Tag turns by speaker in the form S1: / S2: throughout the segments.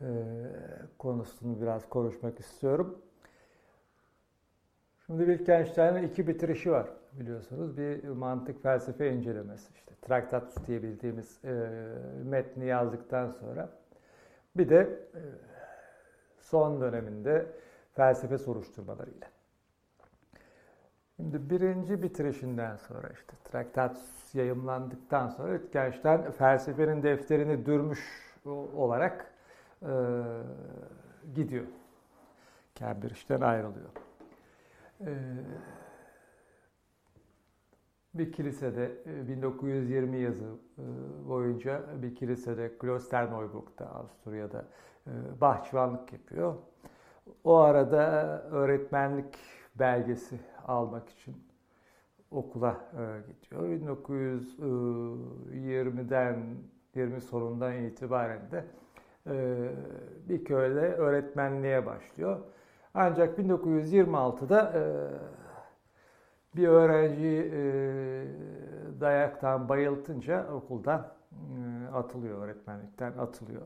S1: ee, konusunu biraz konuşmak istiyorum. Şimdi Wittgenstein'in iki bitirişi var biliyorsunuz. Bir mantık felsefe incelemesi işte Traktatus diye bildiğimiz e, metni yazdıktan sonra bir de e, son döneminde felsefe soruşturmalarıyla. Şimdi birinci bitirişinden sonra işte Traktatus yayımlandıktan sonra Wittgenstein felsefenin defterini dürmüş olarak e, gidiyor. Cambridge'den ayrılıyor. E, bir kilisede 1920 e, yazı e, boyunca bir kilisede Klosterneuburg'da Avusturya'da e, bahçıvanlık yapıyor. O arada öğretmenlik belgesi almak için okula gidiyor. 1920'den 20 sonundan itibaren de bir köyde öğretmenliğe başlıyor. Ancak 1926'da bir öğrenci dayaktan bayıltınca okuldan atılıyor, öğretmenlikten atılıyor.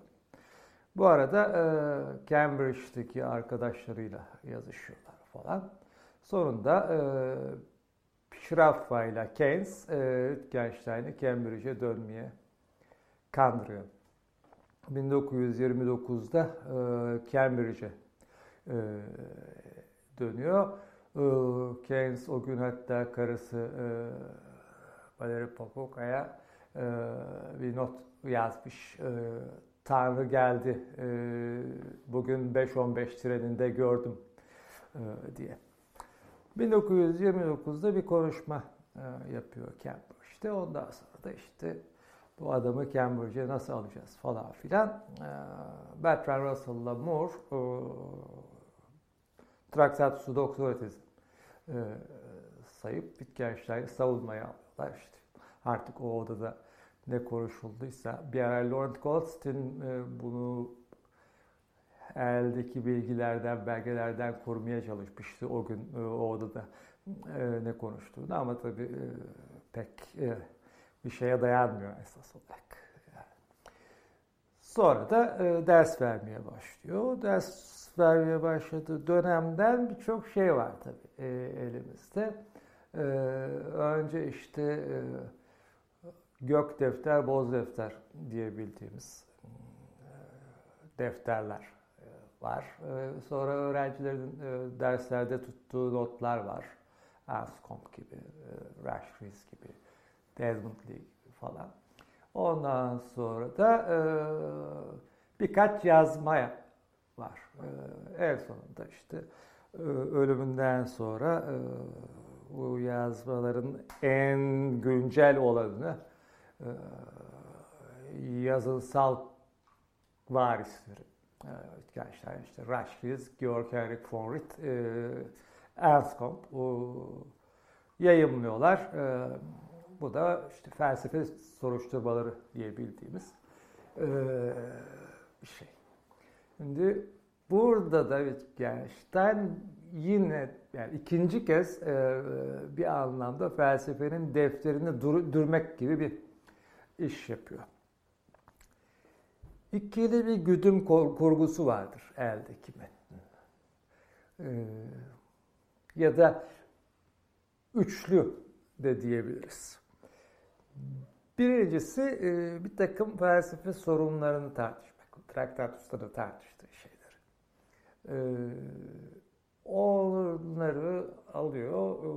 S1: Bu arada Cambridge'deki arkadaşlarıyla yazışıyorlar falan. Sonunda Schrafa ile Keynes Wittgenstein'i Cambridge'e dönmeye kandırıyor. 1929'da e, Cambridge'e e, dönüyor. E, Keynes o gün hatta karısı e, Valerie Popoka'ya e, bir not yazmış. E, Tanrı geldi, e, bugün 5-15 treninde gördüm e, diye. 1929'da bir konuşma e, yapıyor Cambridge'de. Ondan sonra da işte bu adamı Cambridge'e nasıl alacağız falan filan. Ee, Bertrand Russell'la Moore e, Traktatus'u doktora tezi e, sayıp Wittgenstein'i savunmaya alıyorlar işte. Artık o odada ne konuşulduysa bir ara Lord Goldstein e, bunu eldeki bilgilerden, belgelerden korumaya çalışmıştı o gün o odada ne konuştuğunu ama tabii pek bir şeye dayanmıyor esas olarak. Sonra da e, ders vermeye başlıyor. Ders vermeye başladığı dönemden birçok şey var tabii e, elimizde. E, önce işte e, gök defter, boz defter diye bildiğimiz e, defterler e, var. E, sonra öğrencilerin derslerde tuttuğu notlar var. Anscombe gibi, Rashfield gibi Desmond Lee falan. Ondan sonra da e, birkaç yazma var. E, en sonunda işte e, ölümünden sonra e, bu yazmaların en güncel olanını e, yazılsal varisleri e, gençler işte Raschwitz, Georg Henrik von Ritt, e, Anscombe yayımlıyorlar. E, bu da işte felsefe soruşturmaları diye bildiğimiz bir şey. Şimdi burada da Wittgenstein yine yani ikinci kez bir anlamda felsefenin defterini dur, dürmek gibi bir iş yapıyor. İkili bir güdüm kurgusu vardır eldeki metnin. ya da üçlü de diyebiliriz. Birincisi e, bir takım felsefe sorunlarını tartışmak. Traktatus'ta da tartıştığı şeyler. E, onları alıyor, e,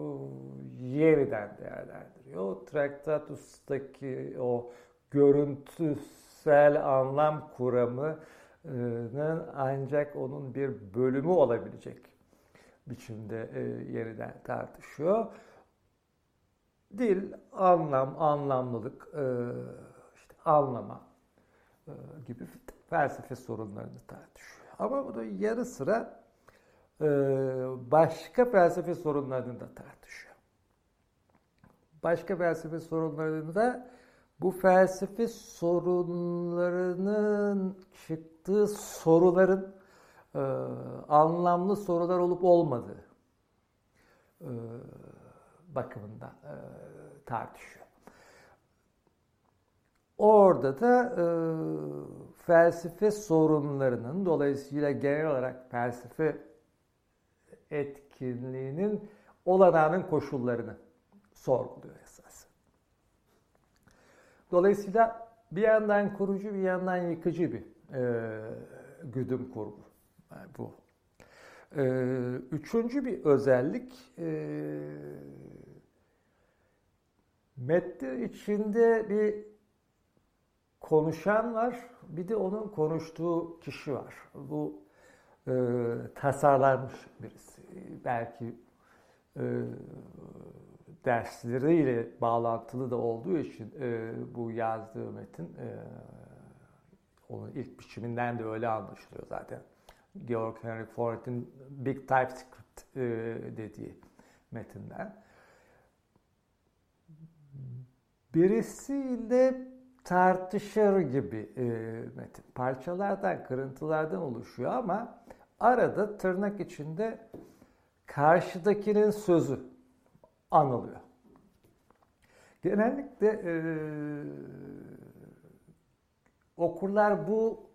S1: yeniden değerlendiriyor. Traktatus'taki o görüntüsel anlam kuramının ancak onun bir bölümü olabilecek biçimde yeniden tartışıyor. Dil, anlam, anlamlılık, e, işte anlama e, gibi felsefe sorunlarını tartışıyor. Ama bu da yarı sıra e, başka felsefe sorunlarını da tartışıyor. Başka felsefe sorunlarını da bu felsefe sorunlarının çıktığı soruların anlamlı sorular olup olmadığı bakımından e, tartışıyor. Orada da e, felsefe sorunlarının dolayısıyla genel olarak felsefe etkinliğinin olanağının koşullarını sorguluyor esas. Dolayısıyla bir yandan kurucu bir yandan yıkıcı bir e, güdüm kurgu yani bu. E, üçüncü bir özellik e, metnin içinde bir konuşan var, bir de onun konuştuğu kişi var. Bu e, tasarlanmış birisi. Belki e, dersleriyle bağlantılı da olduğu için e, bu yazdığı metin e, onun ilk biçiminden de öyle anlaşılıyor zaten. Georg Henry Ford'un Big TypeScript e, dediği metinden. Birisiyle tartışır gibi e, metin. Parçalardan, kırıntılardan oluşuyor ama arada tırnak içinde karşıdakinin sözü anılıyor. Genellikle e, okurlar bu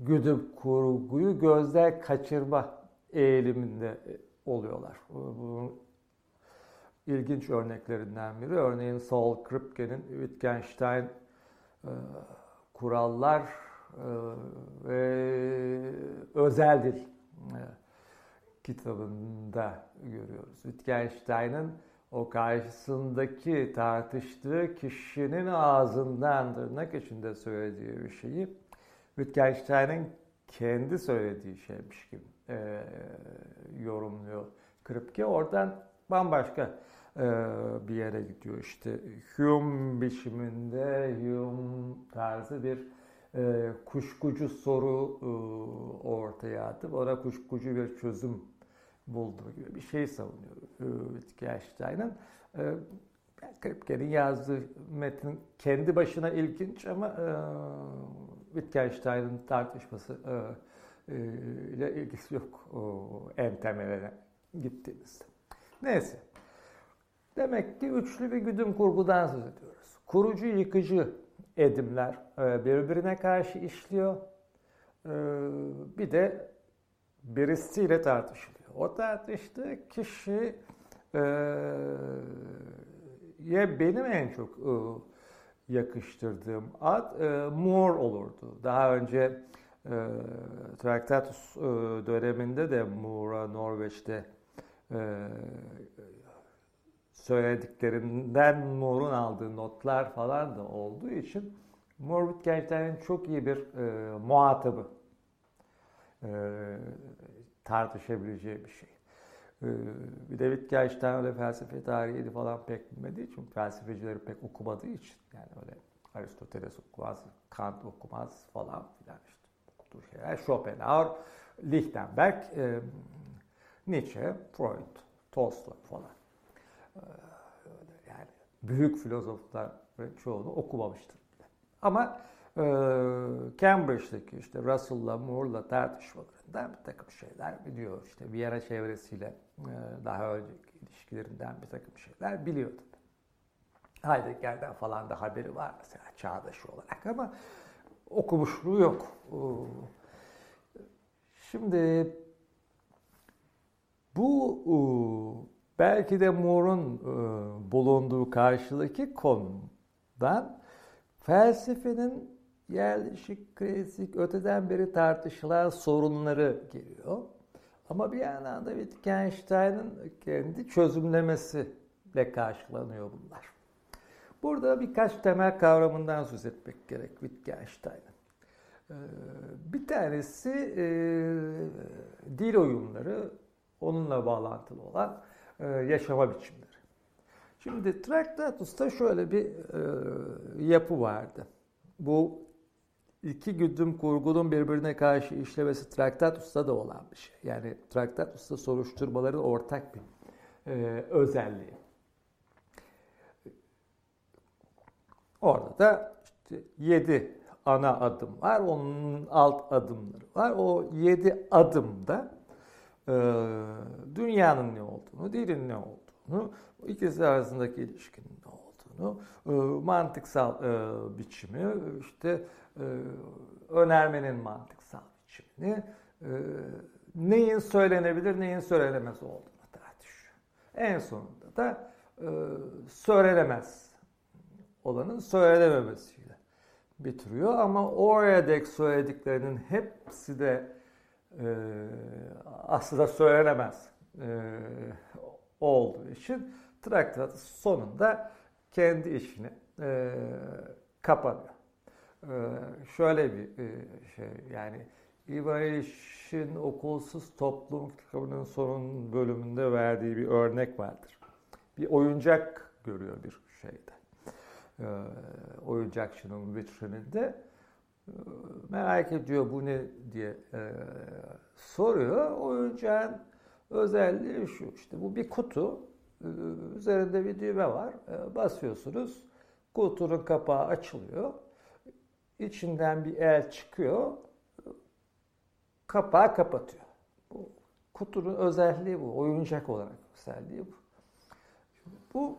S1: güdüm kurguyu gözden kaçırma eğiliminde oluyorlar. Bunun ilginç örneklerinden biri. Örneğin Saul Kripke'nin Wittgenstein e, kurallar e, ve özel dil e, kitabında görüyoruz. Wittgenstein'ın o karşısındaki tartıştığı kişinin ağzından tırnak içinde söylediği bir şeyi Wittgenstein'in kendi söylediği şeymiş gibi e, yorumluyor Kripke. Oradan bambaşka e, bir yere gidiyor. İşte Hume biçiminde Hume tarzı bir e, kuşkucu soru e, ortaya atıp ona kuşkucu bir çözüm bulduğu gibi bir şey savunuyor e, Wittgenstein'ın. E, Kripke'nin yazdığı metin kendi başına ilginç ama e, Wittgenstein'ın tartışması e, e, ile ilgisi yok o, en temeline gittiğimizde. Neyse. Demek ki üçlü bir güdüm kurgudan söz ediyoruz. Kurucu yıkıcı edimler e, birbirine karşı işliyor. E, bir de birisiyle tartışılıyor. O tartıştığı kişi e, ya benim en çok yakıştırdığım ad Moore olurdu. Daha önce Traktatus döneminde de Moore'a Norveç'te söylediklerinden Moore'un aldığı notlar falan da olduğu için Moore Wittgenstein'in çok iyi bir e, muhatabı e, tartışabileceği bir şey. E, bir de Wittgenstein öyle felsefe tarihiydi falan pek bilmediği için, felsefecileri pek okumadığı için yani öyle Aristoteles okumaz, Kant okumaz falan filan işte okuduğu şeyler. Schopenhauer, Lichtenberg, e, Nietzsche, Freud, Tolstoy falan. Ee, yani büyük filozoflar çoğunu okumamıştır. Ama e, Cambridge'deki işte Russell'la Moore'la tartışmalarından bir takım şeyler biliyor. İşte Viyana çevresiyle e, daha önceki ilişkilerinden bir takım şeyler biliyordu. Heidegger'den falan da haberi var mesela çağdaş olarak ama okumuşluğu yok. Şimdi bu belki de Moore'un e, bulunduğu karşıdaki konudan felsefenin yerleşik, klasik, öteden beri tartışılan sorunları geliyor. Ama bir yandan da Wittgenstein'ın kendi çözümlemesiyle karşılanıyor bunlar. Burada birkaç temel kavramından söz etmek gerek Wittgenstein'ın. Ee, bir tanesi e, dil oyunları, onunla bağlantılı olan e, yaşama biçimleri. Şimdi Traktatus'ta şöyle bir e, yapı vardı. Bu iki güdüm kurgunun birbirine karşı işlemesi traktat usta da olan bir şey. Yani traktat usta soruşturmaların ortak bir e, özelliği. Orada da işte yedi ana adım var. Onun alt adımları var. O yedi adımda e, dünyanın ne olduğunu, dilin ne olduğunu, ikisi arasındaki ilişkinin ne olduğunu, e, mantıksal e, biçimi, işte önermenin mantıksal biçimini, e, neyin söylenebilir, neyin söylenemez olduğunu tartışıyor. En sonunda da e, söylenemez olanın söylenememesiyle bitiriyor ama oraya dek söylediklerinin hepsi de aslında söylenemez olduğu için traktat sonunda kendi işini e. E, şöyle bir e, şey yani İbrahim'in okulsuz toplum kitabının son bölümünde verdiği bir örnek vardır. Bir oyuncak görüyor bir şeyde. E, oyuncakçının vitrininde e, merak ediyor bu ne diye e, soruyor. Oyuncağın özelliği şu işte bu bir kutu e, üzerinde bir düğme var basıyorsunuz kutunun kapağı açılıyor içinden bir el çıkıyor kapağı kapatıyor. Bu kutunun özelliği bu oyuncak olarak özelliği bu. Bu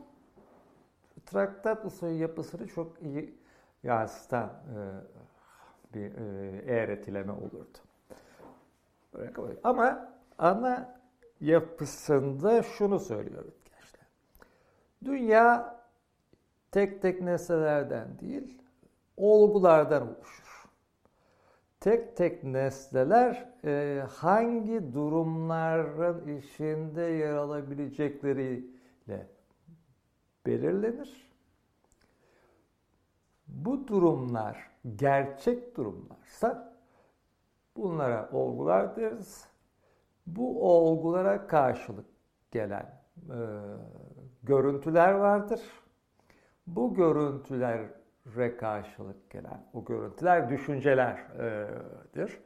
S1: traktat usulü yapısını çok iyi yansıtan e, bir e, eğretileme olurdu. Ama ana yapısında şunu söylüyor Wittgenstein. Dünya tek tek nesnelerden değil, olgulardan oluşur. Tek tek nesneler e, hangi durumların içinde yer alabilecekleriyle belirlenir. Bu durumlar gerçek durumlarsa bunlara olgular deriz. Bu olgulara karşılık gelen e, görüntüler vardır. Bu görüntülere karşılık gelen, o görüntüler düşüncelerdir.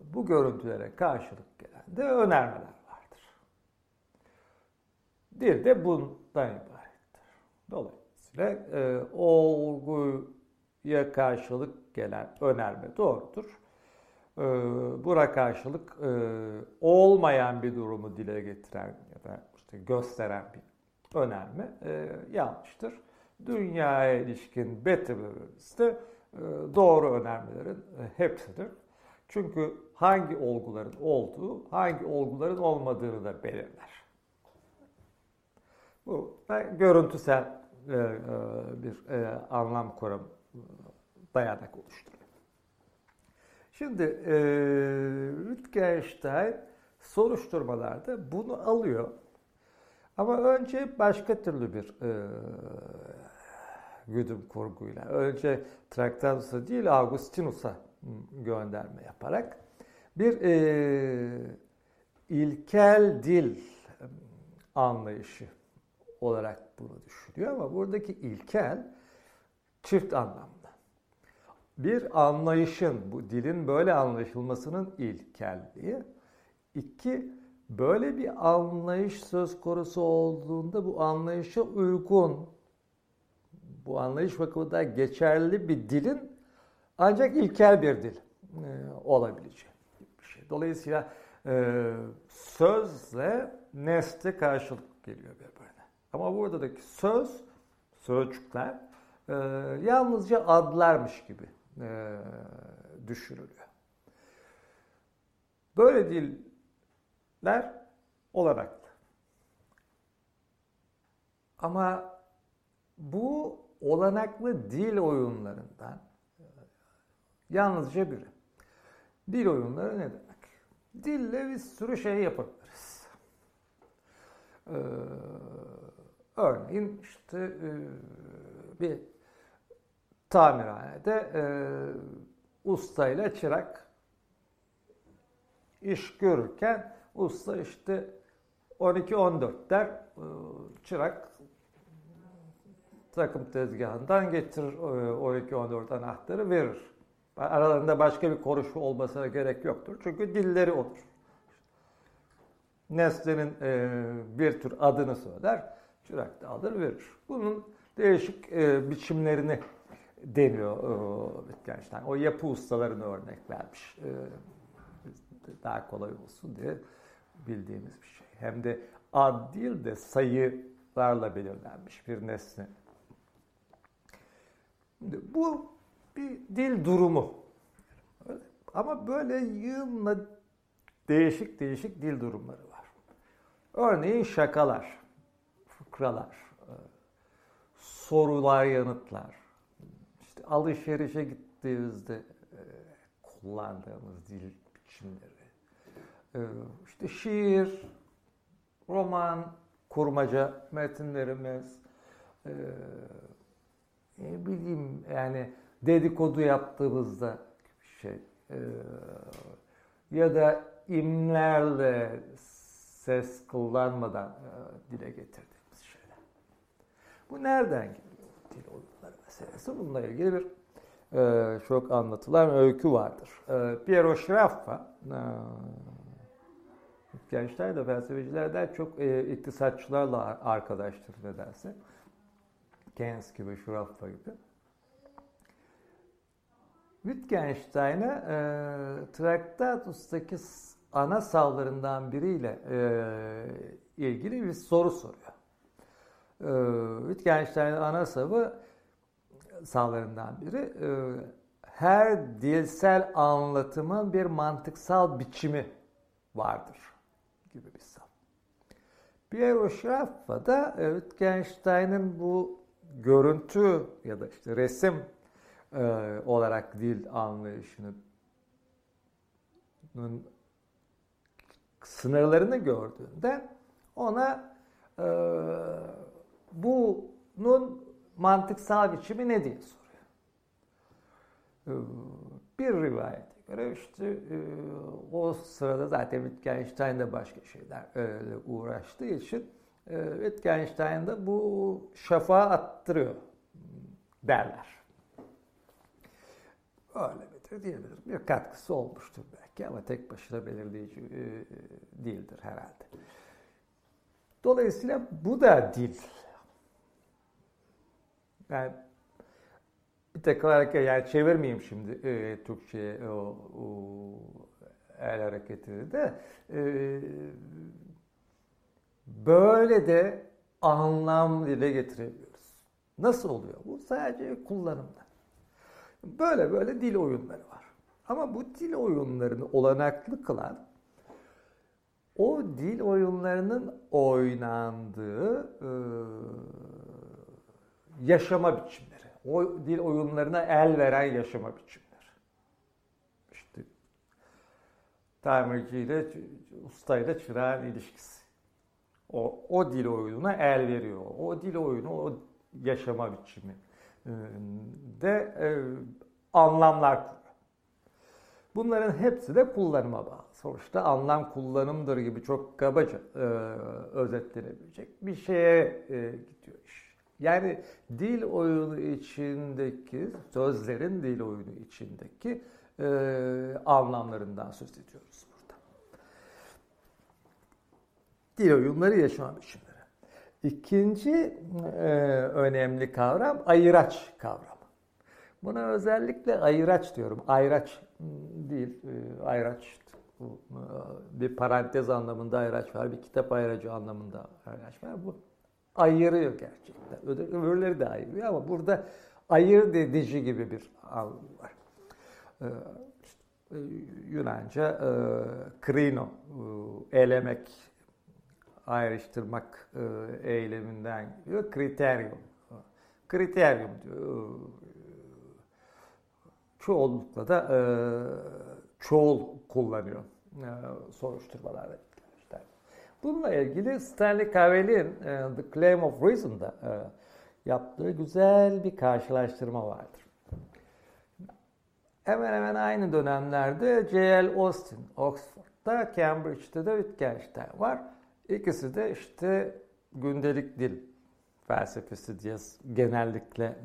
S1: Bu görüntülere karşılık gelen de önermeler vardır. Dil de bundan ibarettir. Dolayısıyla e, olguya karşılık gelen önerme doğrudur. E, karşılık e, olmayan bir durumu dile getiren ya da işte gösteren bir önerme e, yanlıştır. Dünyaya ilişkin Better'ımız de e, doğru önermelerin e, hepsidir. Çünkü hangi olguların olduğu, hangi olguların olmadığını da belirler. Bu görüntüsel e, bir anlam kuramı dayanak oluşturuyor. Şimdi Wittgenstein soruşturmalarda bunu alıyor. Ama önce başka türlü bir e, güdüm kurguyla. Önce Traktatus'a değil Augustinus'a gönderme yaparak bir e, ilkel dil anlayışı olarak bunu düşünüyor ama buradaki ilkel çift anlamda. Bir anlayışın, bu dilin böyle anlaşılmasının ilkelliği. İki, böyle bir anlayış söz konusu olduğunda bu anlayışa uygun, bu anlayış bakımından geçerli bir dilin ancak ilkel bir dil e, olabileceği bir şey. Dolayısıyla e, sözle nesne karşılık geliyor birbirine. Ama buradaki söz, sözcükler e, yalnızca adlarmış gibi e, düşürülüyor. Böyle diller olanaklı. Ama bu olanaklı dil oyunlarından e, yalnızca biri. Dil oyunları ne demek? Dille bir sürü şey yapabiliriz. Ee, örneğin işte e, bir tamirhanede e, ustayla çırak iş görürken usta işte 12-14 der, e, çırak takım tezgahından getirir 12-14 anahtarı verir. Aralarında başka bir konuşma olmasına gerek yoktur. Çünkü dilleri odur. Nesnenin e, bir tür adını söyler, çırak da alır verir. Bunun değişik e, biçimlerini deniyor e, Wittgenstein. O yapı ustalarını örnek vermiş. E, daha kolay olsun diye bildiğimiz bir şey. Hem de ad değil de sayılarla belirlenmiş bir nesne. Bu bir dil durumu. Ama böyle yığınla değişik değişik dil durumları var. Örneğin şakalar, fıkralar, e, sorular, yanıtlar. İşte alışverişe gittiğimizde e, kullandığımız dil biçimleri. E, işte şiir, roman, kurmaca metinlerimiz, ne bileyim yani dedikodu yaptığımızda şey ya da imlerle ses kullanmadan e, dile getirdiğimiz şeyler. Bu nereden geliyor? Dil oyunları meselesi. Bununla ilgili bir e, çok anlatılan öykü vardır. E, Piero Schraffa, e, Wittgenstein de felsefecilerden çok e, iktisatçılarla arkadaştır nedense. Keynes gibi, Schraffa gibi. Wittgenstein'e e, Traktatus'taki ana savlarından biriyle e, ilgili bir soru soruyor. E, Wittgenstein'in ana savı savlarından biri e, her dilsel anlatımın bir mantıksal biçimi vardır gibi bir sav. Piero Schraffa da e, Wittgenstein'in bu görüntü ya da işte resim e, olarak dil anlayışının sınırlarını gördüğünde ona e, bunun mantıksal biçimi ne diye soruyor. E, bir rivayete göre işte e, o sırada zaten Wittgenstein de başka şeylerle uğraştığı için e, Wittgenstein de bu şafağı attırıyor derler. Öyle midir diyebilir. Bir katkısı olmuştur belki ama tek başına belirleyici e, değildir herhalde. Dolayısıyla bu da dil. Yani bir tek olarak yani çevirmeyeyim şimdi e, Türkçe'ye o, o el hareketini de e, böyle de anlam dile getirebiliyoruz. Nasıl oluyor? Bu sadece kullanımda. Böyle böyle dil oyunları var. Ama bu dil oyunlarını olanaklı kılan o dil oyunlarının oynandığı e, yaşama biçimleri. O dil oyunlarına el veren yaşama biçimleri. İşte tamirci ile ustayla çırağın ilişkisi. O, o dil oyununa el veriyor. O dil oyunu, o yaşama biçimi de e, anlamlar. Bunların hepsi de kullanıma bağlı. Sonuçta anlam kullanımdır gibi çok kabaca e, özetlenebilecek bir şeye e, gidiyor iş. Yani dil oyunu içindeki, sözlerin dil oyunu içindeki e, anlamlarından söz ediyoruz burada. Dil oyunları yaşama biçimleri. İkinci e, önemli kavram ayıraç kavramı. Buna özellikle ayıraç diyorum. Ayraç değil, e, ayraç e, bir parantez anlamında ayraç var, bir kitap ayracı anlamında ayraç var. Bu ayırıyor gerçekten. Öbürleri de ayırıyor ama burada ayır edici gibi bir anlam var. Ee, işte, Yunanca e, krino, e, elemek, ayrıştırmak e, eyleminden geliyor. Kriterium. Kriterium diyor. Çoğunlukla da e, çoğul kullanıyor e, soruşturmalarda. Bununla ilgili Stanley Cavell'in e, The Claim of Reason'da e, yaptığı güzel bir karşılaştırma vardır. Hemen hemen aynı dönemlerde J.L. Austin, Oxford'da, Cambridge'de de Wittgenstein var. İkisi de işte gündelik dil felsefesi diye genellikle e,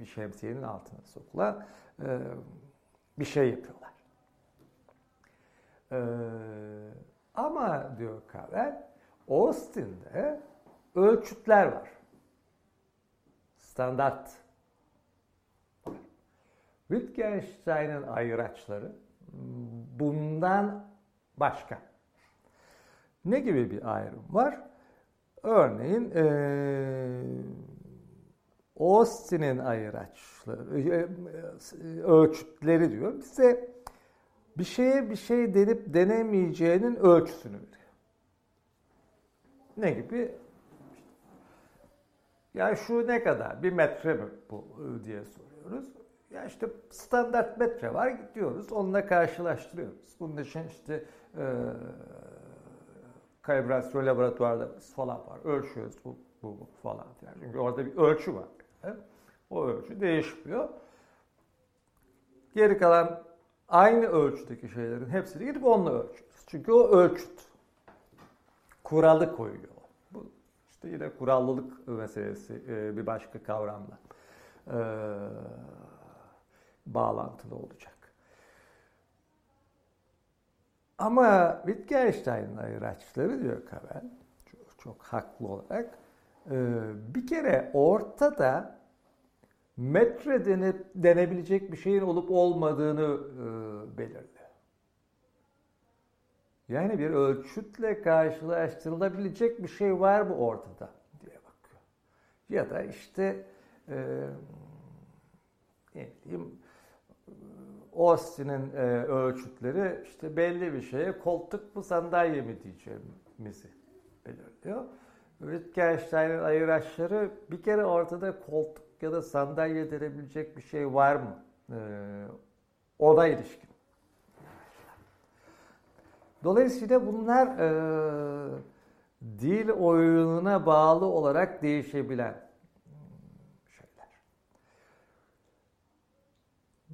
S1: bir şemsiyenin altına sokulan e, bir şey yapıyorlar. E, ama diyor Cavell, Austin'de ölçütler var. Standart. Wittgenstein'in ayıraçları bundan başka. Ne gibi bir ayrım var? Örneğin e, Austin'in ayıraçları, ölçütleri diyor. Bize bir şeye bir şey denip denemeyeceğinin ölçüsünü veriyor. Ne gibi? Ya şu ne kadar? Bir metre mi bu diye soruyoruz. Ya işte standart metre var gidiyoruz. Onunla karşılaştırıyoruz. Bunun için işte e, kalibrasyon laboratuvarlarımız falan var. Ölçüyoruz bu, bu, bu falan filan. Çünkü orada bir ölçü var. O ölçü değişmiyor. Geri kalan aynı ölçüdeki şeylerin hepsini gidip onunla ölçüyoruz. Çünkü o ölçüt. Kuralı koyuyor. Bu işte yine kurallılık meselesi e, bir başka kavramla e, bağlantılı olacak. Ama Wittgenstein'in ayıraçları diyor Kavel, çok, çok haklı olarak, e, bir kere ortada metre denip, denebilecek bir şeyin olup olmadığını e, belirliyor. Yani bir ölçütle karşılaştırılabilecek bir şey var mı ortada diye bakıyor. Ya da işte e, ne diyeyim Austin'in e, ölçütleri işte belli bir şeye koltuk mu sandalye mi diyeceğimizi belirliyor. Wittgenstein'in ayıraçları bir kere ortada koltuk ya da sandalye denebilecek bir şey var mı? E, ona ilişkin. Dolayısıyla bunlar e, dil oyununa bağlı olarak değişebilen şeyler.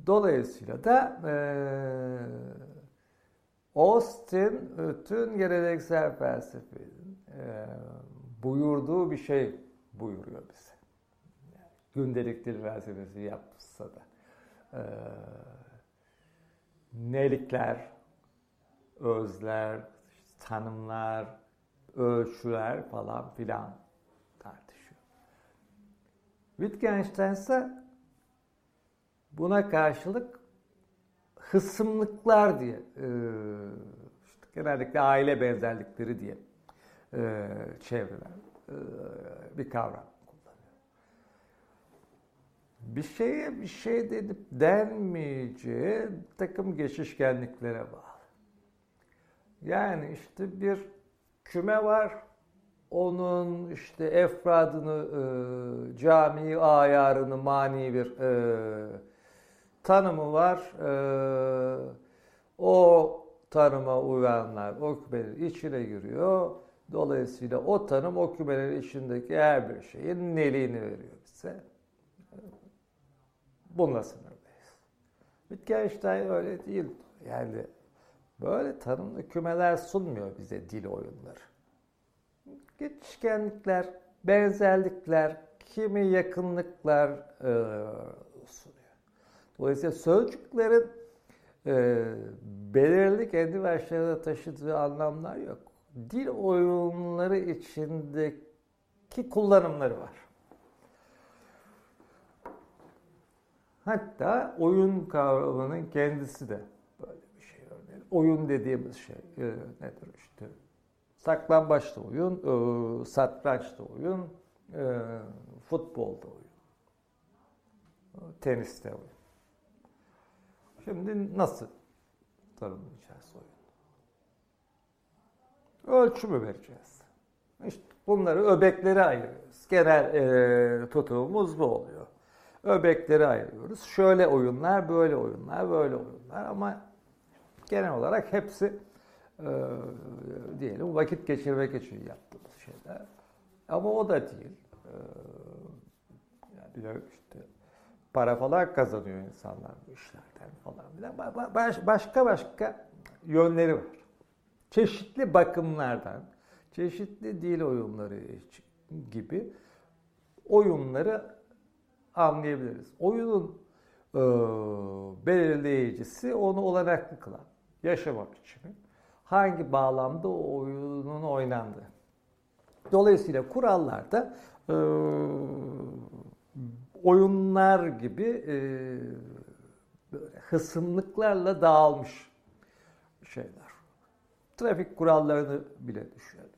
S1: Dolayısıyla da e, Austin bütün geleneksel felsefenin e, buyurduğu bir şey buyuruyor bize. Gündelik dil felsefesi yapsa da. E, nelikler, özler, tanımlar, ölçüler falan filan tartışıyor. Wittgenstein ise buna karşılık hısımlıklar diye, işte genellikle aile benzerlikleri diye çevrilen bir kavram kullanıyor. Bir şeye bir şey denip denmeyeceği takım geçişkenliklere bağlı. Yani işte bir küme var. Onun işte efradını, e, cami ayarını mani bir e, tanımı var. E, o tanıma uyanlar o kümenin içine giriyor. Dolayısıyla o tanım o kümenin içindeki her bir şeyin neliğini veriyor bize. Bununla sınırlıyız. Wittgenstein öyle değil. Yani Böyle tanımlı kümeler sunmuyor bize dil oyunları. Geçişkenlikler, benzerlikler, kimi yakınlıklar e. Dolayısıyla sözcüklerin e, belirli kendi başlarına taşıdığı anlamlar yok. Dil oyunları içindeki kullanımları var. Hatta oyun kavramının kendisi de oyun dediğimiz şey e, nedir işte? Saklambaçta oyun, e, satrançta oyun, e, futbolda oyun, teniste oyun. Şimdi nasıl tanımlayacağız oyunu? Ölçü mü vereceğiz? İşte bunları öbeklere ayırıyoruz. Genel e, tutumumuz bu oluyor. Öbekleri ayırıyoruz. Şöyle oyunlar, böyle oyunlar, böyle oyunlar ama genel olarak hepsi e, diyelim vakit geçirmek için yaptığımız şeyler. Ama o da değil. E, yani para falan kazanıyor insanlar bu işlerden falan filan. Baş, başka başka yönleri var. Çeşitli bakımlardan, çeşitli dil oyunları gibi oyunları anlayabiliriz. Oyunun e, belirleyicisi onu olanaklı kılan yaşama biçimi. Hangi bağlamda o oyunun oynandığı. Dolayısıyla kurallarda e, oyunlar gibi e, hısımlıklarla dağılmış şeyler. Trafik kurallarını bile düşünelim.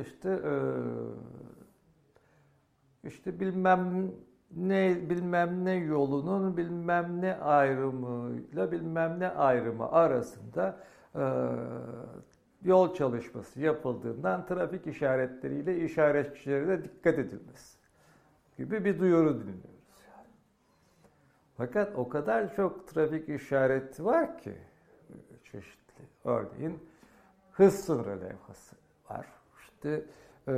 S1: İşte e, işte bilmem ne bilmem ne yolunun bilmem ne ayrımıyla bilmem ne ayrımı arasında e, yol çalışması yapıldığından trafik işaretleriyle işaretçilere dikkat edilmesi gibi bir duyuru dinliyoruz. Fakat o kadar çok trafik işareti var ki çeşitli. Örneğin hız sınırı levhası var. İşte e,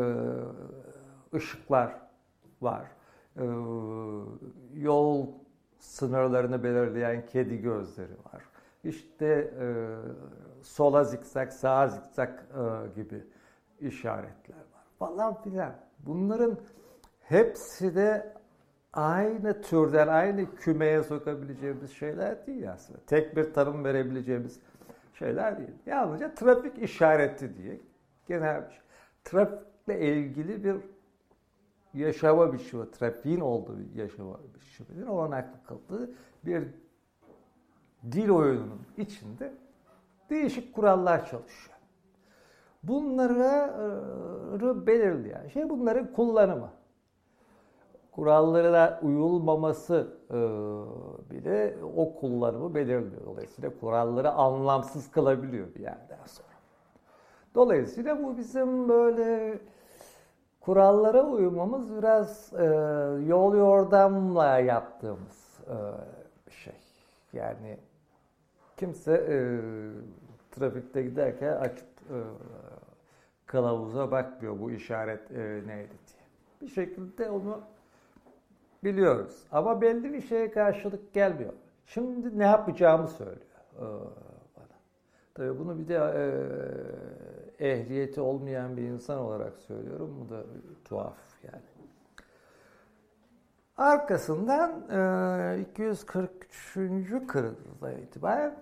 S1: ışıklar var. E, yol sınırlarını belirleyen kedi gözleri var. İşte e, sola zikzak, sağa zikzak e, gibi işaretler var falan filan. Bunların hepsi de aynı türden, aynı kümeye sokabileceğimiz şeyler değil aslında. Tek bir tanım verebileceğimiz şeyler değil. Yalnızca trafik işareti diye genel bir şey. Trafikle ilgili bir yaşama biçimi, trafiğin olduğu bir yaşama biçiminin olanaklı kıldığı bir dil oyununun içinde değişik kurallar çalışıyor. Bunları belirleyen şey bunların kullanımı. Kurallara uyulmaması e, bile o kullanımı belirliyor. Dolayısıyla kuralları anlamsız kılabiliyor bir yerden sonra. Dolayısıyla bu bizim böyle kurallara uymamız biraz e, yol yordamla yaptığımız e, şey. Yani kimse e, trafikte giderken açıp e, kılavuza bakmıyor bu işaret e, neydi diye. Bir şekilde onu biliyoruz. Ama belli bir şeye karşılık gelmiyor. Şimdi ne yapacağımı söylüyor e, bana. Tabii bunu bir de e, ehliyeti olmayan bir insan olarak söylüyorum. Bu da tuhaf yani. Arkasından e, 243. kırılda itibaren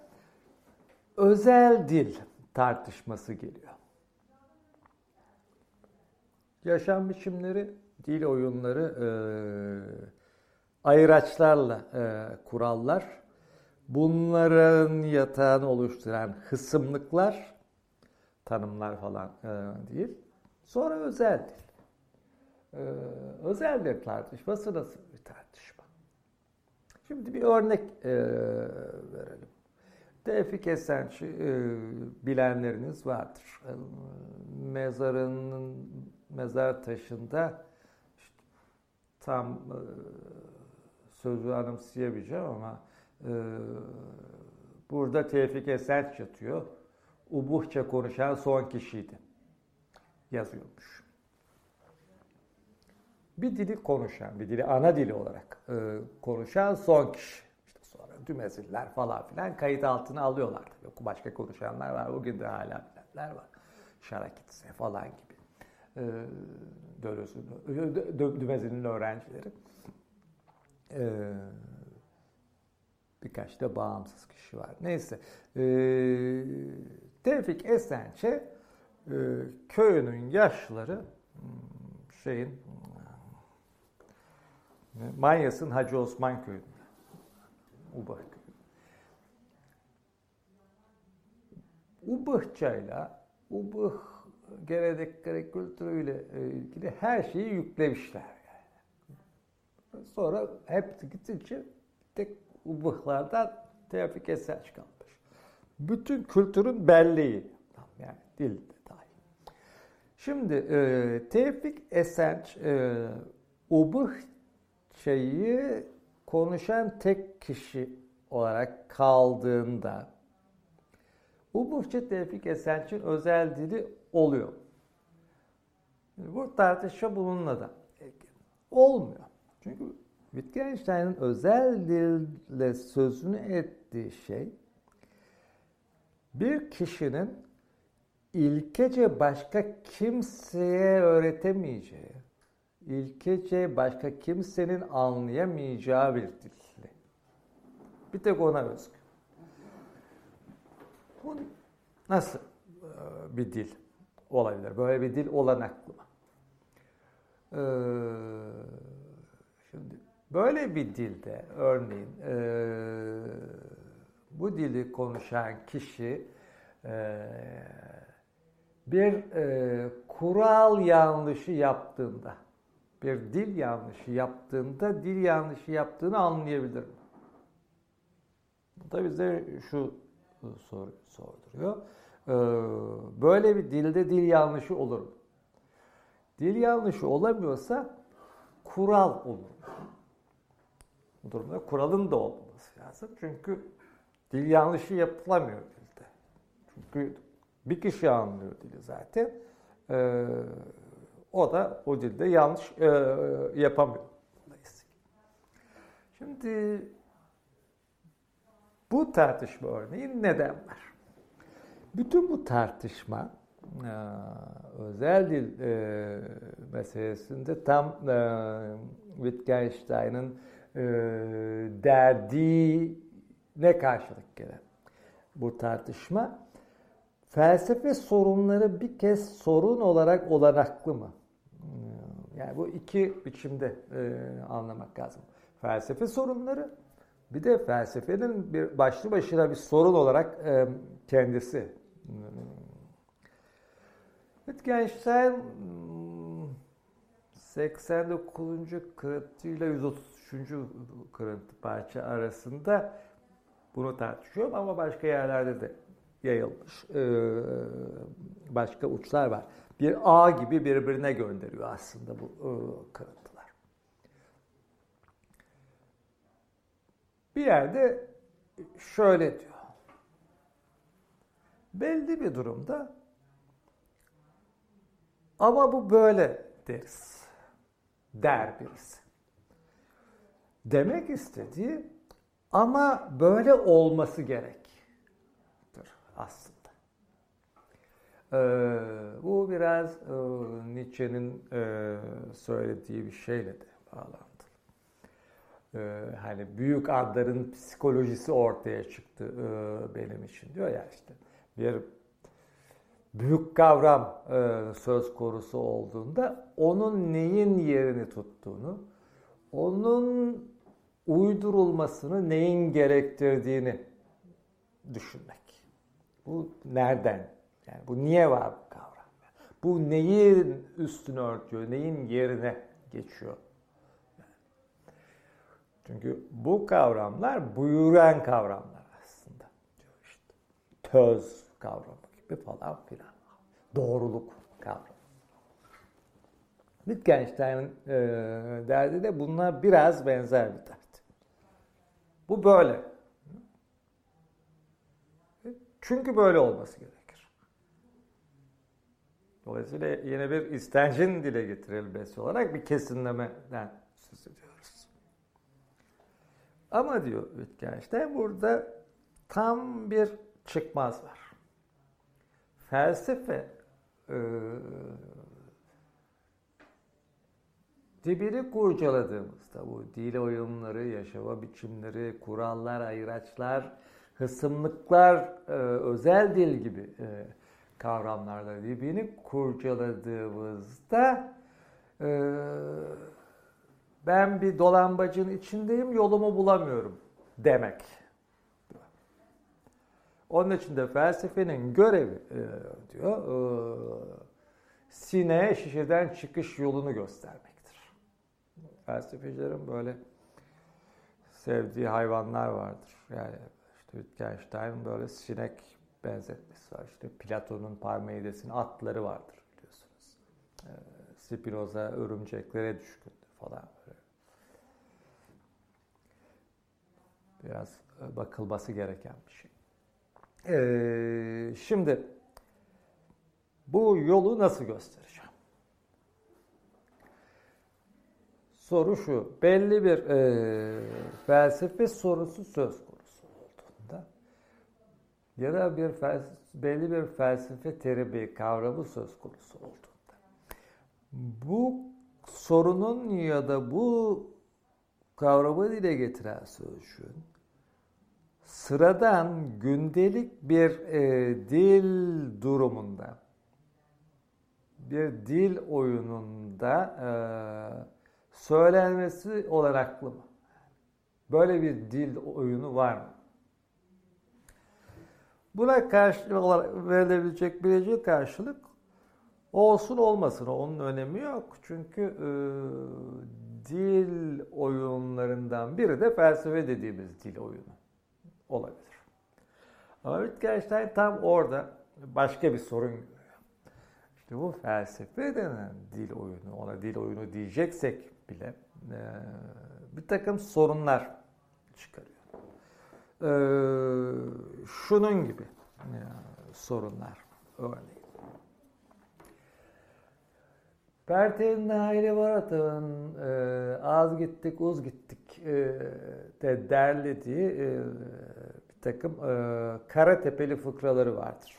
S1: özel dil tartışması geliyor. Yaşam biçimleri, dil oyunları, e, ayıraçlarla e, kurallar, bunların yatağını oluşturan hısımlıklar, tanımlar falan e, değil. Sonra özel dil. E, özel dil tartışması nasıl bir tartışma? Şimdi bir örnek e, verelim. Tevfik Esenç'i e, bilenleriniz vardır. E, mezarının mezar taşında tam e, sözü anımsayamayacağım ama e, burada Tevfik Esenç yatıyor. Ubuhça konuşan son kişiydi. Yazıyormuş. Bir dili konuşan, bir dili ana dili olarak e, konuşan son kişi dümeziller falan filan kayıt altına alıyorlar tabii. Başka konuşanlar var. Bugün de hala bilenler var. Şarakitse falan gibi. Ee, Dölös'ün, öğrencileri. Ee, birkaç da bağımsız kişi var. Neyse. Ee, Tevfik Esenç'e e, köyünün yaşları hmm, şeyin Manyas'ın Hacı Osman köyünde. Ubah köyü. Ubahçayla Ubah gelenekleri kültürüyle e, ilgili her şeyi yüklemişler. Yani. Sonra hepsi gittikçe tek Ubahlardan Tevfik Esenç kalmış. Bütün kültürün belleği. Yani dil de dahil. Şimdi e, Tevfik Esenç e, Ubah şeyi konuşan tek kişi olarak kaldığında Ubufçe Tevfik Esenç'in özel dili oluyor. Bu tartışma bununla da olmuyor. Çünkü Wittgenstein'in özel dille sözünü ettiği şey bir kişinin ilkece başka kimseye öğretemeyeceği ilkece başka kimsenin anlayamayacağı bir dil. Bir tek ona özgü. Bu nasıl e, bir dil olabilir? Böyle bir dil olanaklı mı? Ee, şimdi böyle bir dilde örneğin e, bu dili konuşan kişi e, bir e, kural yanlışı yaptığında, bir dil yanlışı yaptığında dil yanlışı yaptığını anlayabilir mi? Bu da bize şu soru sorduruyor. Ee, böyle bir dilde dil yanlışı olur mu? Dil yanlışı olamıyorsa kural olur. Bu durumda kuralın da olması lazım. Çünkü dil yanlışı yapılamıyor dilde. Çünkü bir kişi anlıyor dili zaten. Ee, o da o dilde yanlış e, yapamıyor. Şimdi bu tartışma örneği neden var? Bütün bu tartışma e, özel dil e, meselesinde tam e, Wittgenstein'ın e, derdiğine karşılık gelen bu tartışma felsefe sorunları bir kez sorun olarak olanaklı mı? Yani bu iki biçimde e, anlamak lazım. Felsefe sorunları bir de felsefenin bir başlı başına bir sorun olarak e, kendisi. Wittgenstein 89. kırıntı ile 133. kırıntı parça arasında bunu tartışıyor ama başka yerlerde de yayılmış. Ee, başka uçlar var. Bir ağ gibi birbirine gönderiyor aslında bu e, kırıntılar. Bir yerde şöyle diyor. Belli bir durumda ama bu böyle deriz. Der birisi. Demek istediği ama böyle olması gerektir aslında. Ee, bu biraz e, Nietzsche'nin e, söylediği bir şeyle de bağlantılı. Ee, hani büyük adların psikolojisi ortaya çıktı e, benim için diyor ya işte. Bir büyük kavram e, söz konusu olduğunda onun neyin yerini tuttuğunu, onun uydurulmasını neyin gerektirdiğini düşünmek. Bu nereden? Yani bu niye var bu kavram? Bu neyin üstünü örtüyor, neyin yerine geçiyor? Çünkü bu kavramlar buyuran kavramlar aslında. İşte töz kavramı gibi falan filan. Doğruluk kavramı. Wittgenstein'in e, derdi de bunlar biraz benzer bir dert. Bu böyle. Çünkü böyle olması gerekir. Dolayısıyla yine bir istencin dile getirilmesi olarak bir kesinlemeden söz ediyoruz. Ama diyor Wittgenstein burada tam bir çıkmaz var. Felsefe e, dibini kurcaladığımızda bu dil oyunları, yaşama biçimleri, kurallar, ayraçlar, hısımlıklar, e, özel dil gibi e, kavramlarla dibini kurcaladığımızda e, ben bir dolambacın içindeyim, yolumu bulamıyorum demek. Onun için de felsefenin görevi diyor, sineye şişeden çıkış yolunu göstermek felsefecilerin böyle sevdiği hayvanlar vardır. Yani işte Wittgenstein böyle sinek benzetmesi var. İşte Platon'un Parmenides'in atları vardır biliyorsunuz. Ee, Spinoza örümceklere düşkündü falan böyle. Biraz bakılması gereken bir şey. Ee, şimdi bu yolu nasıl göstereceğim? soru şu. Belli bir e, felsefe sorusu söz konusu olduğunda ya da bir felsefe, belli bir felsefe terimi kavramı söz konusu olduğunda bu sorunun ya da bu kavramı dile getiren sözcüğün sıradan gündelik bir e, dil durumunda bir dil oyununda e, söylenmesi olanaklı mı? Böyle bir dil oyunu var mı? Buna karşı olarak verilebilecek birinci karşılık olsun olmasın onun önemi yok. Çünkü e, dil oyunlarından biri de felsefe dediğimiz dil oyunu olabilir. Ama Wittgenstein tam orada başka bir sorun görüyor. İşte bu felsefe denen dil oyunu, ona dil oyunu diyeceksek bile e, bir takım sorunlar çıkarıyor. E, şunun gibi e, sorunlar örneğin. Pertev Naili Varat'ın e, Az Gittik Uz Gittik e, de derlediği e, takım e, kara tepeli fıkraları vardır.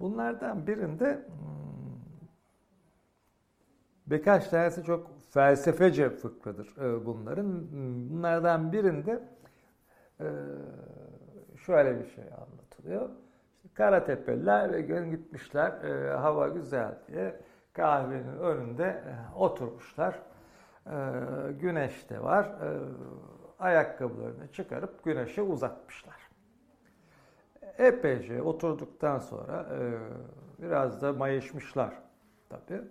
S1: Bunlardan birinde hmm, birkaç tanesi çok felsefece fıkradır e, bunların. Bunlardan birinde e, şöyle bir şey anlatılıyor. İşte Karatepeliler ve gün gitmişler e, hava güzel diye kahvenin önünde e, oturmuşlar. E, güneş de var. E, ayakkabılarını çıkarıp güneşe uzatmışlar. Epeyce oturduktan sonra biraz da mayışmışlar tabii.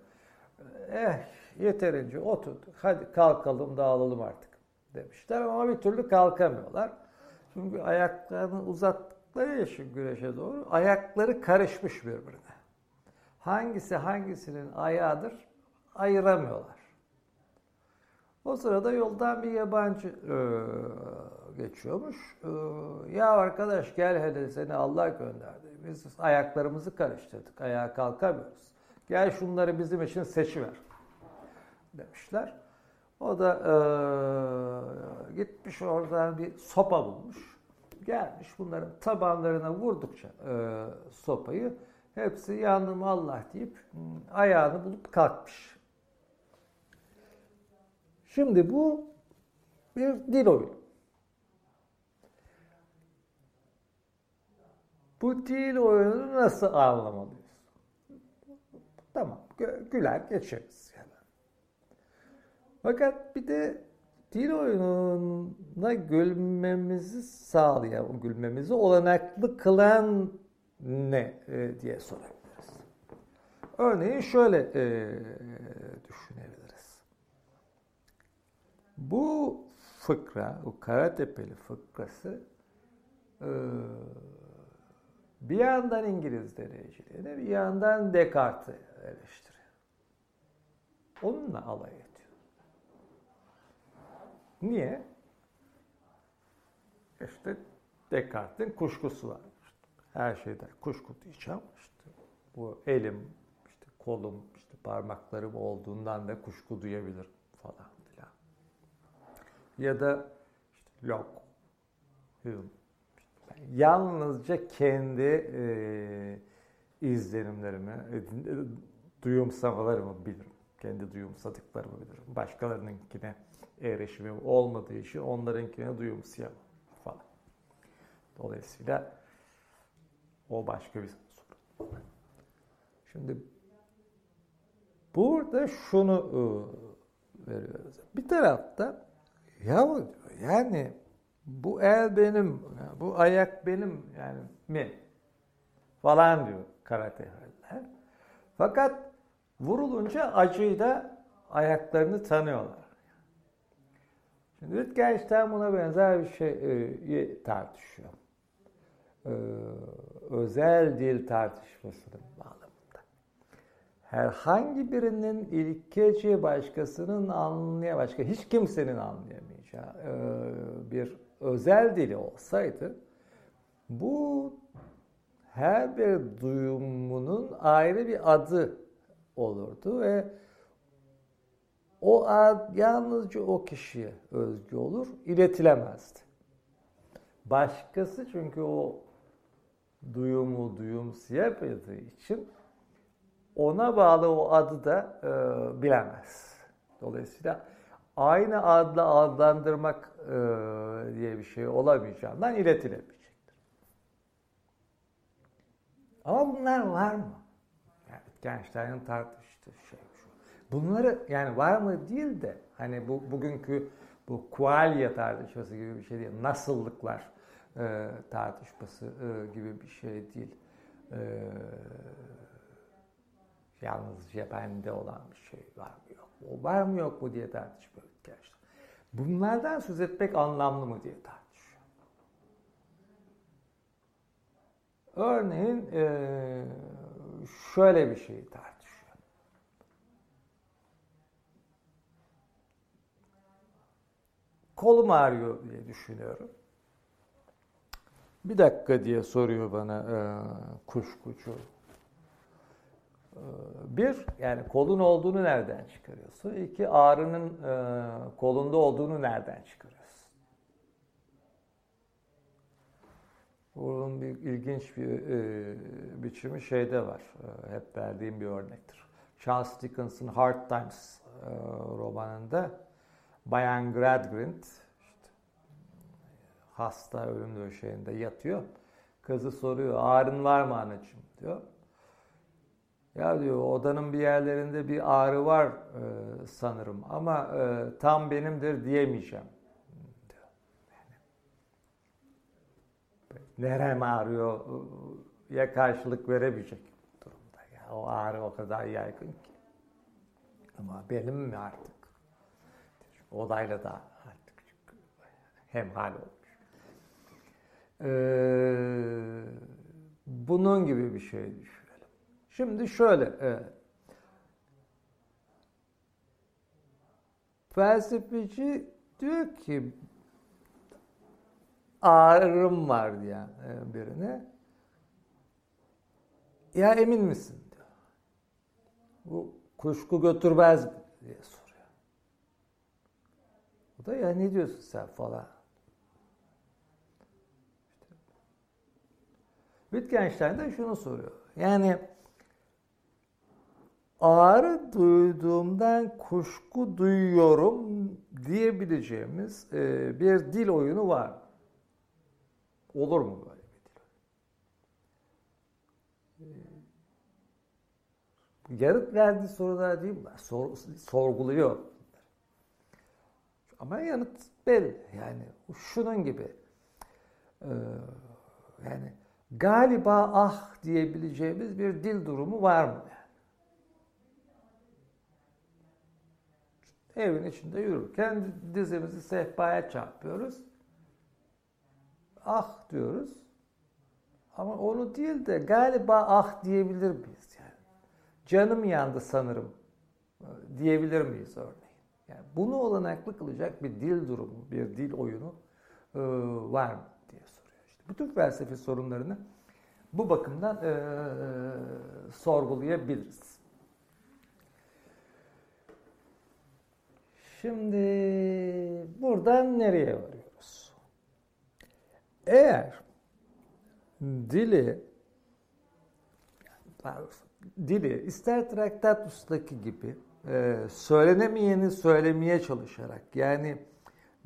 S1: Eh yeterince oturduk. Hadi kalkalım dağılalım artık demişler ama bir türlü kalkamıyorlar. Çünkü ayaklarını uzattıkları için güneşe doğru ayakları karışmış birbirine hangisi hangisinin ayağıdır ayıramıyorlar. O sırada yoldan bir yabancı e, geçiyormuş. E, ya arkadaş gel hele seni Allah gönderdi. Biz ayaklarımızı karıştırdık. Ayağa kalkamıyoruz. Gel şunları bizim için seçiver demişler. O da e, gitmiş oradan bir sopa bulmuş. Gelmiş bunların tabanlarına vurdukça e, sopayı Hepsi yandım Allah deyip hmm, ayağını bulup kalkmış. Şimdi bu bir dil oyunu. Bu dil oyununu nasıl anlamalıyız? Tamam, güler geçeriz. Yani. Fakat bir de dil oyununa gülmemizi sağlayan, gülmemizi olanaklı kılan ne e, diye sorabiliriz. Örneğin şöyle e, düşünebiliriz. Bu fıkra, o Karatepeli fıkrası e, bir yandan İngiliz deneyiciliğini, bir yandan Descartes'i eleştiriyor. Onunla alay ediyor. Niye? İşte Descartes'in kuşkusu var her şeyden kuşku diyeceğim. İşte bu elim, işte kolum, işte parmaklarım olduğundan da kuşku duyabilir falan. Ya da işte yok. Yalnızca kendi e, izlenimlerimi, e, duyumsamalarımı bilirim. Kendi duyumsadıklarımı bilirim. Başkalarınınkine erişimim olmadığı için onlarınkine duyumsayamam falan. Dolayısıyla o başka bir soru. Şimdi burada şunu ıı, veriyoruz. Bir tarafta ya yani bu el benim, bu ayak benim yani mi falan diyor karatehaller. Fakat vurulunca acıyı da ayaklarını tanıyorlar. Şimdi Wittgenstein buna benzer bir şey tartışıyor. Ee, özel dil tartışmasının bağlamında. Herhangi birinin ilkeci başkasının anlaya başka hiç kimsenin anlayamayacağı e, bir özel dili olsaydı bu her bir duyumunun ayrı bir adı olurdu ve o ad yalnızca o kişiye özgü olur, iletilemezdi. Başkası çünkü o duyumu duyumsayamadığı için ona bağlı o adı da e, bilemez. Dolayısıyla aynı adla adlandırmak e, diye bir şey olamayacağından iletilemeyecektir. Ama bunlar var mı? Yani Wittgenstein'in tartıştığı şey şu. Bunları yani var mı değil de hani bu bugünkü bu qualia tartışması gibi bir şey değil. Nasıllıklar e, tartışması e, gibi bir şey değil. E, yalnızca bende olan bir şey var mı yok mu? Var mı yok mu diye tartışmıyor gerçekten. Bunlardan söz etmek anlamlı mı diye tartışıyor. Örneğin e, şöyle bir şeyi tartışıyor. Kolum ağrıyor diye düşünüyorum. Bir dakika diye soruyor bana e, kuşkucu. E, bir, yani kolun olduğunu nereden çıkarıyorsun? İki, ağrının e, kolunda olduğunu nereden çıkarıyorsun? Bunun bir ilginç bir e, biçimi şeyde var. E, hep verdiğim bir örnektir. Charles Dickens'ın Hard Times e, romanında Bayan Gradgrind hasta ölüm döşeğinde yatıyor. Kızı soruyor ağrın var mı anacığım diyor. Ya diyor odanın bir yerlerinde bir ağrı var e, sanırım ama e, tam benimdir diyemeyeceğim nerem ağrıyor ya karşılık veremeyecek durumda. Ya, o ağrı o kadar yaygın ki. Ama benim mi artık? Odayla da artık hemhal oldu. Ee, bunun gibi bir şey düşünelim. Şimdi şöyle, e, felsefeci diyor ki ağrım var diye e, birine. Ya emin misin diyor. Bu kuşku götürmez diye soruyor. O da ya ne diyorsun sen falan. Wittgenstein de şunu soruyor. Yani ağrı duyduğumdan kuşku duyuyorum diyebileceğimiz e, bir dil oyunu var. Olur mu böyle bir dil? Yanıt verdiği sorular değil mi? Sor, sorguluyor. Ama yanıt belli. Yani şunun gibi. Ee, yani galiba ah diyebileceğimiz bir dil durumu var mı? Evin içinde yürürken dizimizi sehpaya çarpıyoruz. Ah diyoruz. Ama onu değil de galiba ah diyebilir miyiz yani? Canım yandı sanırım diyebilir miyiz örneğin? Yani bunu olanaklı kılacak bir dil durumu, bir dil oyunu e, var mı? bütün felsefi sorunlarını bu bakımdan e, sorgulayabiliriz. Şimdi buradan nereye varıyoruz? Eğer dili dili ister Traktatus'taki gibi e, söylenemeyeni söylemeye çalışarak yani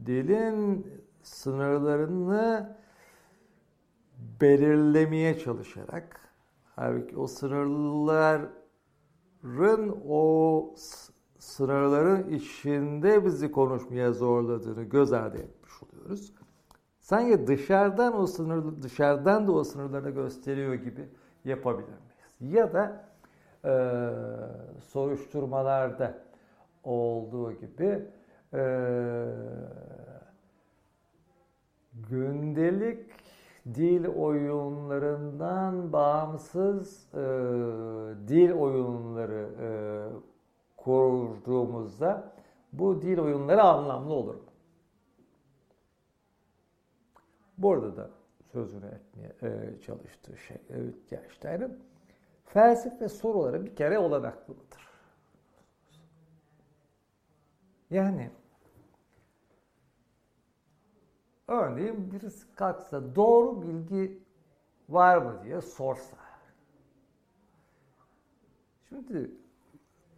S1: dilin sınırlarını belirlemeye çalışarak halbuki o sınırların o sınırların içinde bizi konuşmaya zorladığını göz ardı etmiş oluyoruz. Sanki dışarıdan o sınır dışarıdan da o sınırları gösteriyor gibi yapabilir miyiz? Ya da e, soruşturmalarda olduğu gibi e, gündelik dil oyunlarından bağımsız e, dil oyunları e, kurduğumuzda bu dil oyunları anlamlı olur? Burada da sözünü etmeye e, çalıştığı şey Wittgenstein'in felsefe soruları bir kere olanaklıdır. Yani Örneğin birisi kalksa doğru bilgi var mı diye sorsa. Şimdi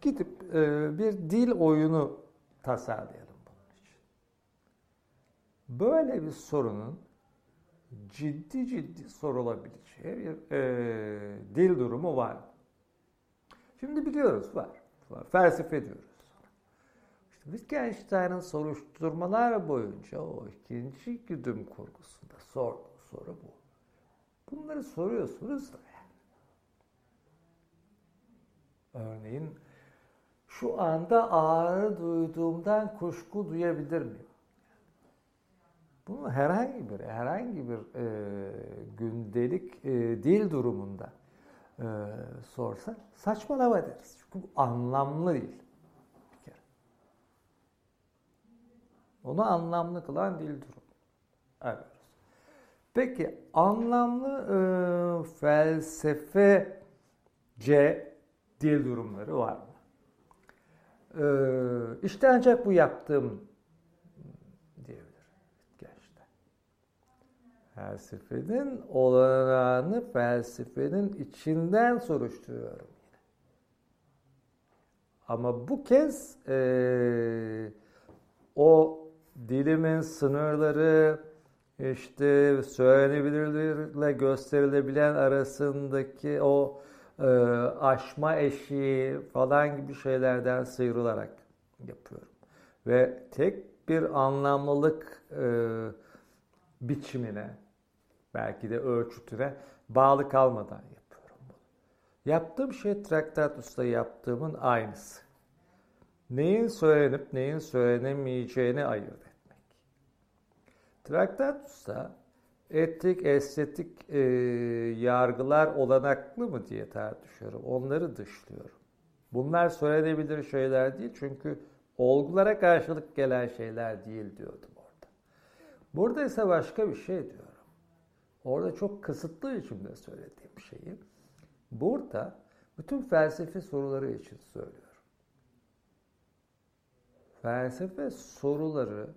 S1: gidip e, bir dil oyunu tasarlayalım bunun için. Böyle bir sorunun ciddi ciddi sorulabileceği bir e, dil durumu var. Şimdi biliyoruz var. var. Felsefe diyoruz. İşte Wittgenstein'ın soruşturmalar boyunca o ikinci güdüm kurgusunda sorduğu soru bu. Bunları soruyorsunuz da yani. Örneğin şu anda ağrı duyduğumdan kuşku duyabilir miyim? Bunu herhangi bir herhangi bir e, gündelik e, dil durumunda e, sorsa saçmalama deriz. Çünkü bu anlamlı değil. Bir kere. Onu anlamlı kılan dil durumu. Evet. Peki anlamlı e, felsefece dil durumları var mı? E, işte ancak bu yaptığım diyebilir gençler. Felsefenin olanağını felsefenin içinden soruşturuyorum yine. Ama bu kez e, o dilimin sınırları, işte söylenebilirle gösterilebilen arasındaki o e, aşma eşiği falan gibi şeylerden sıyrılarak yapıyorum. Ve tek bir anlamlılık e, biçimine, belki de ölçütüne bağlı kalmadan yapıyorum bunu. Yaptığım şey Traktatus'ta yaptığımın aynısı. Neyin söylenip neyin söylenemeyeceğini ayırt etmek. Traktatus'ta etik, estetik e, yargılar olanaklı mı diye tartışıyorum. Onları dışlıyorum. Bunlar söylenebilir şeyler değil çünkü olgulara karşılık gelen şeyler değil diyordum orada. Burada ise başka bir şey diyorum. Orada çok kısıtlı biçimde söylediğim şeyi. Burada bütün felsefe soruları için söylüyorum. Felsefe sorularını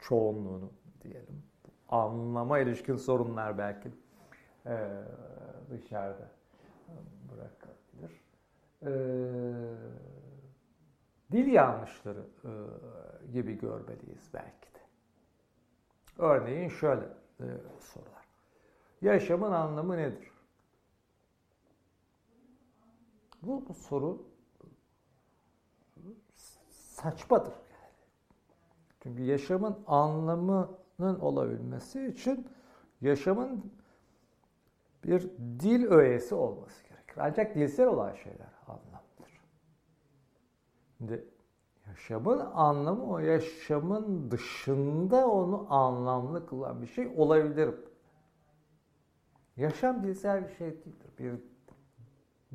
S1: çoğunluğunu diyelim. Anlama ilişkin sorunlar belki e, dışarıda bırakabilir. E, dil yanlışları e, gibi görmeliyiz belki de. Örneğin şöyle e, sorular. Yaşamın anlamı nedir? Bu soru saçmadır. Çünkü yaşamın anlamının olabilmesi için yaşamın bir dil öğesi olması gerekir. Ancak dilsel olan şeyler anlamlıdır. Şimdi yaşamın anlamı o yaşamın dışında onu anlamlı kılan bir şey olabilir. Yaşam dilsel bir şey değildir. Bir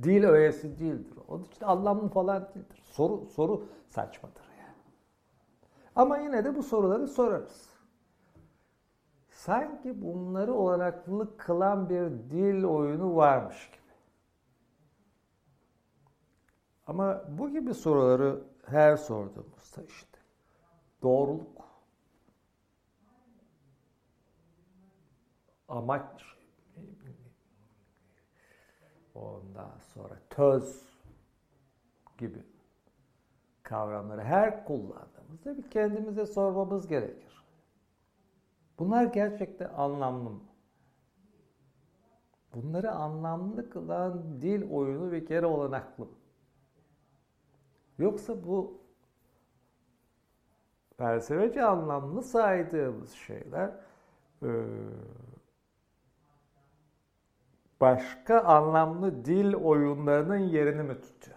S1: dil öğesi değildir. Onun için anlamlı falan değildir. Soru soru saçmadır. Ama yine de bu soruları sorarız. Sanki bunları olanaklı kılan bir dil oyunu varmış gibi. Ama bu gibi soruları her sorduğumuzda işte doğruluk, amaç, ondan sonra töz gibi kavramları her kullandığımızda bir kendimize sormamız gerekir. Bunlar gerçekten anlamlı mı? Bunları anlamlı kılan dil oyunu bir kere olanaklı mı? Yoksa bu felsefece anlamlı saydığımız şeyler başka anlamlı dil oyunlarının yerini mi tutuyor?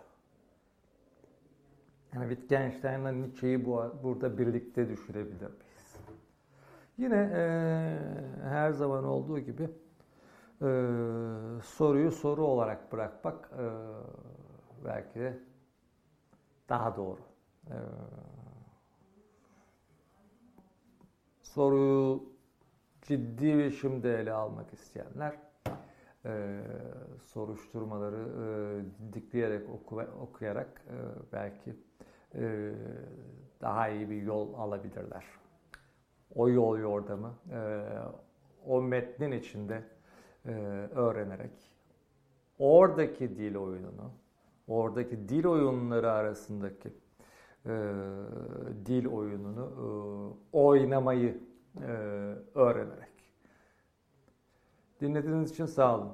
S1: Yani Wittgenstein'la Nietzsche'yi bu, burada birlikte düşürebilir miyiz? Yine e, her zaman olduğu gibi e, soruyu soru olarak bırakmak e, belki de daha doğru. E, soruyu ciddi bir şimdi ele almak isteyenler e, soruşturmaları e, dikleyerek oku, okuyarak e, belki daha iyi bir yol alabilirler. O yol yordamı e, o metnin içinde e, öğrenerek oradaki dil oyununu oradaki dil oyunları arasındaki e, dil oyununu oynamayı öğrenerek. Dinlediğiniz için sağ olun.